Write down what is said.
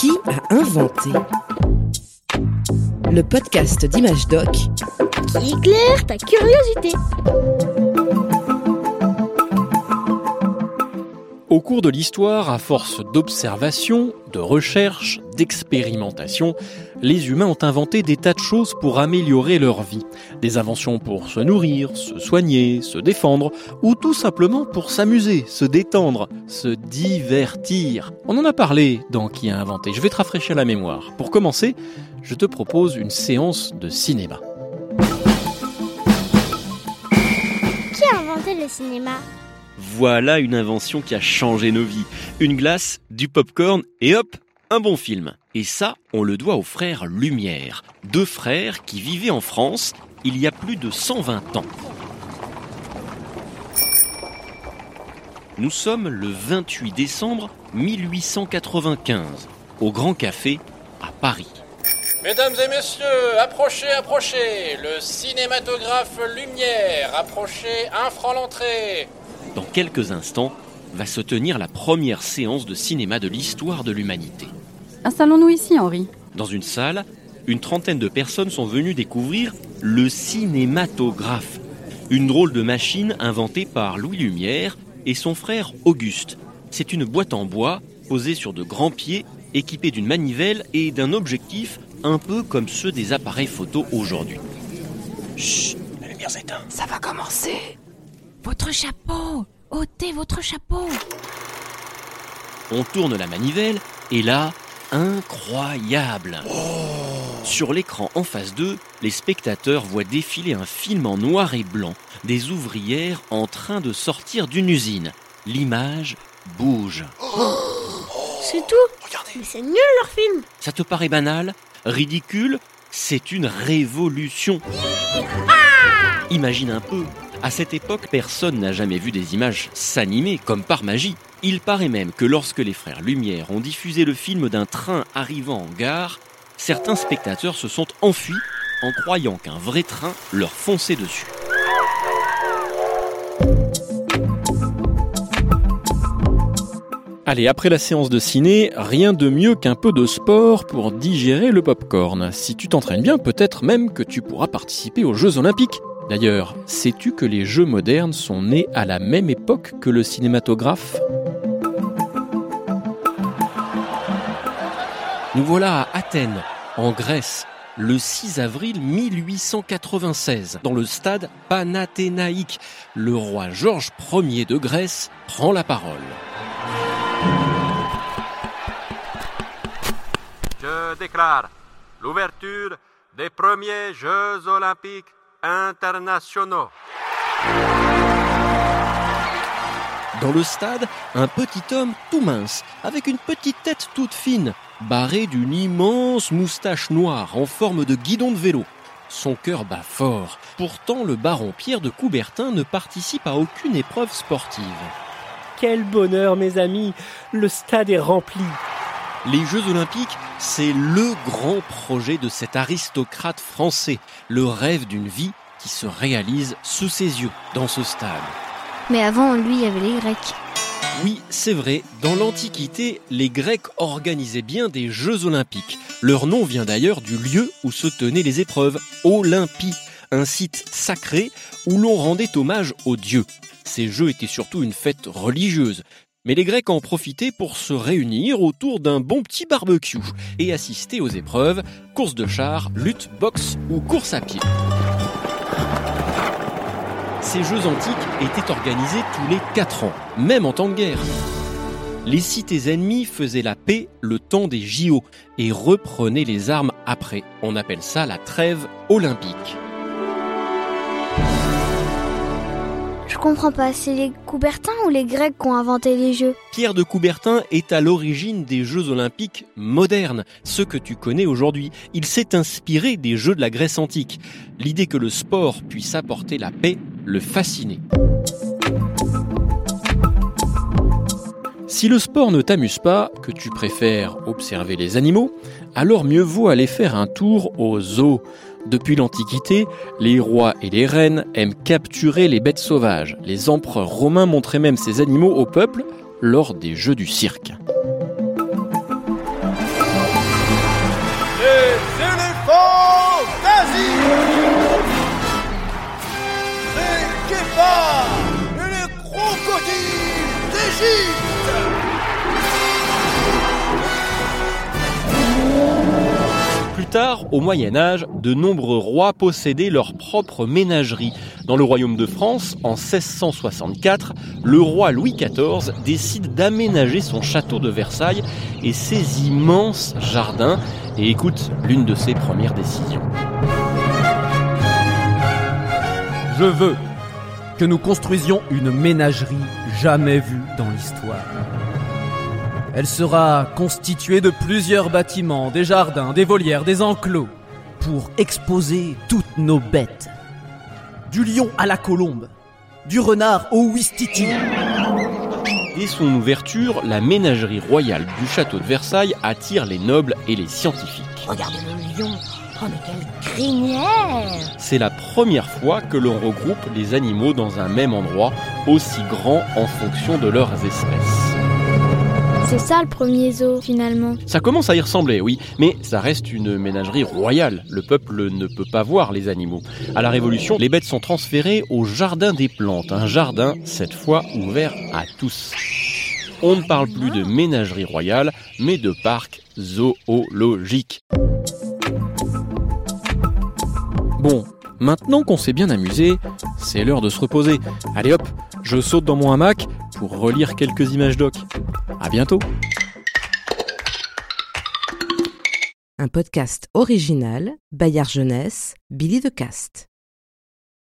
Qui a inventé Le podcast d'Image Doc qui éclaire ta curiosité? Au cours de l'histoire, à force d'observation, de recherche, d'expérimentation, les humains ont inventé des tas de choses pour améliorer leur vie. Des inventions pour se nourrir, se soigner, se défendre, ou tout simplement pour s'amuser, se détendre, se divertir. On en a parlé dans Qui a inventé. Je vais te rafraîchir la mémoire. Pour commencer, je te propose une séance de cinéma. Qui a inventé le cinéma? Voilà une invention qui a changé nos vies. Une glace, du popcorn et hop, un bon film. Et ça, on le doit aux frères Lumière, deux frères qui vivaient en France il y a plus de 120 ans. Nous sommes le 28 décembre 1895, au Grand Café à Paris. Mesdames et messieurs, approchez, approchez. Le cinématographe Lumière, approchez, un franc l'entrée. Dans quelques instants, va se tenir la première séance de cinéma de l'histoire de l'humanité. Installons-nous ici, Henri. Dans une salle, une trentaine de personnes sont venues découvrir le cinématographe, une drôle de machine inventée par Louis Lumière et son frère Auguste. C'est une boîte en bois posée sur de grands pieds, équipée d'une manivelle et d'un objectif un peu comme ceux des appareils photo aujourd'hui. Chut, la lumière s'éteint. Ça va commencer. Votre chapeau ôtez votre chapeau On tourne la manivelle et là, incroyable. Sur l'écran en face d'eux, les spectateurs voient défiler un film en noir et blanc, des ouvrières en train de sortir d'une usine. L'image bouge. C'est tout? Mais c'est nul leur film! Ça te paraît banal? Ridicule? C'est une révolution. Imagine un peu, à cette époque, personne n'a jamais vu des images s'animer comme par magie. Il paraît même que lorsque les frères Lumière ont diffusé le film d'un train arrivant en gare, certains spectateurs se sont enfuis en croyant qu'un vrai train leur fonçait dessus. Allez, après la séance de ciné, rien de mieux qu'un peu de sport pour digérer le popcorn. Si tu t'entraînes bien, peut-être même que tu pourras participer aux Jeux Olympiques. D'ailleurs, sais-tu que les Jeux modernes sont nés à la même époque que le cinématographe? Nous voilà à Athènes, en Grèce, le 6 avril 1896, dans le stade Panathénaïque. Le roi Georges Ier de Grèce prend la parole. Je déclare l'ouverture des premiers Jeux olympiques internationaux. Dans le stade, un petit homme tout mince, avec une petite tête toute fine, barré d'une immense moustache noire en forme de guidon de vélo. Son cœur bat fort. Pourtant, le baron Pierre de Coubertin ne participe à aucune épreuve sportive. Quel bonheur, mes amis Le stade est rempli. Les Jeux Olympiques, c'est le grand projet de cet aristocrate français, le rêve d'une vie qui se réalise sous ses yeux, dans ce stade. Mais avant, lui, il y avait les Grecs. Oui, c'est vrai, dans l'Antiquité, les Grecs organisaient bien des Jeux Olympiques. Leur nom vient d'ailleurs du lieu où se tenaient les épreuves, Olympie, un site sacré où l'on rendait hommage aux dieux. Ces jeux étaient surtout une fête religieuse, mais les Grecs en profitaient pour se réunir autour d'un bon petit barbecue et assister aux épreuves, course de chars, lutte, boxe ou course à pied. Ces jeux antiques étaient organisés tous les 4 ans, même en temps de guerre. Les cités ennemies faisaient la paix le temps des JO et reprenaient les armes après. On appelle ça la trêve olympique. Je comprends pas, c'est les Coubertins ou les Grecs qui ont inventé les jeux Pierre de Coubertin est à l'origine des Jeux olympiques modernes, ceux que tu connais aujourd'hui. Il s'est inspiré des Jeux de la Grèce antique. L'idée que le sport puisse apporter la paix le fascinait. Si le sport ne t'amuse pas, que tu préfères observer les animaux, alors mieux vaut aller faire un tour au zoo. Depuis l'Antiquité, les rois et les reines aiment capturer les bêtes sauvages. Les empereurs romains montraient même ces animaux au peuple lors des jeux du cirque. Les éléphants d'Asie Les guépards et les crocodiles d'Égypte tard, au Moyen Âge, de nombreux rois possédaient leur propre ménagerie. Dans le royaume de France, en 1664, le roi Louis XIV décide d'aménager son château de Versailles et ses immenses jardins. Et écoute l'une de ses premières décisions. Je veux que nous construisions une ménagerie jamais vue dans l'histoire. Elle sera constituée de plusieurs bâtiments, des jardins, des volières, des enclos, pour exposer toutes nos bêtes. Du lion à la colombe, du renard au ouistiti. Dès son ouverture, la ménagerie royale du château de Versailles attire les nobles et les scientifiques. Regardez le lion. Oh, mais quelle crinière C'est la première fois que l'on regroupe les animaux dans un même endroit, aussi grand en fonction de leurs espèces. C'est ça le premier zoo finalement. Ça commence à y ressembler, oui, mais ça reste une ménagerie royale. Le peuple ne peut pas voir les animaux. À la Révolution, les bêtes sont transférées au jardin des plantes, un jardin cette fois ouvert à tous. On ne parle plus de ménagerie royale, mais de parc zoologique. Bon, maintenant qu'on s'est bien amusé, c'est l'heure de se reposer. Allez hop, je saute dans mon hamac pour relire quelques images doc. À bientôt. Un podcast original, Bayard Jeunesse, Billy de Cast.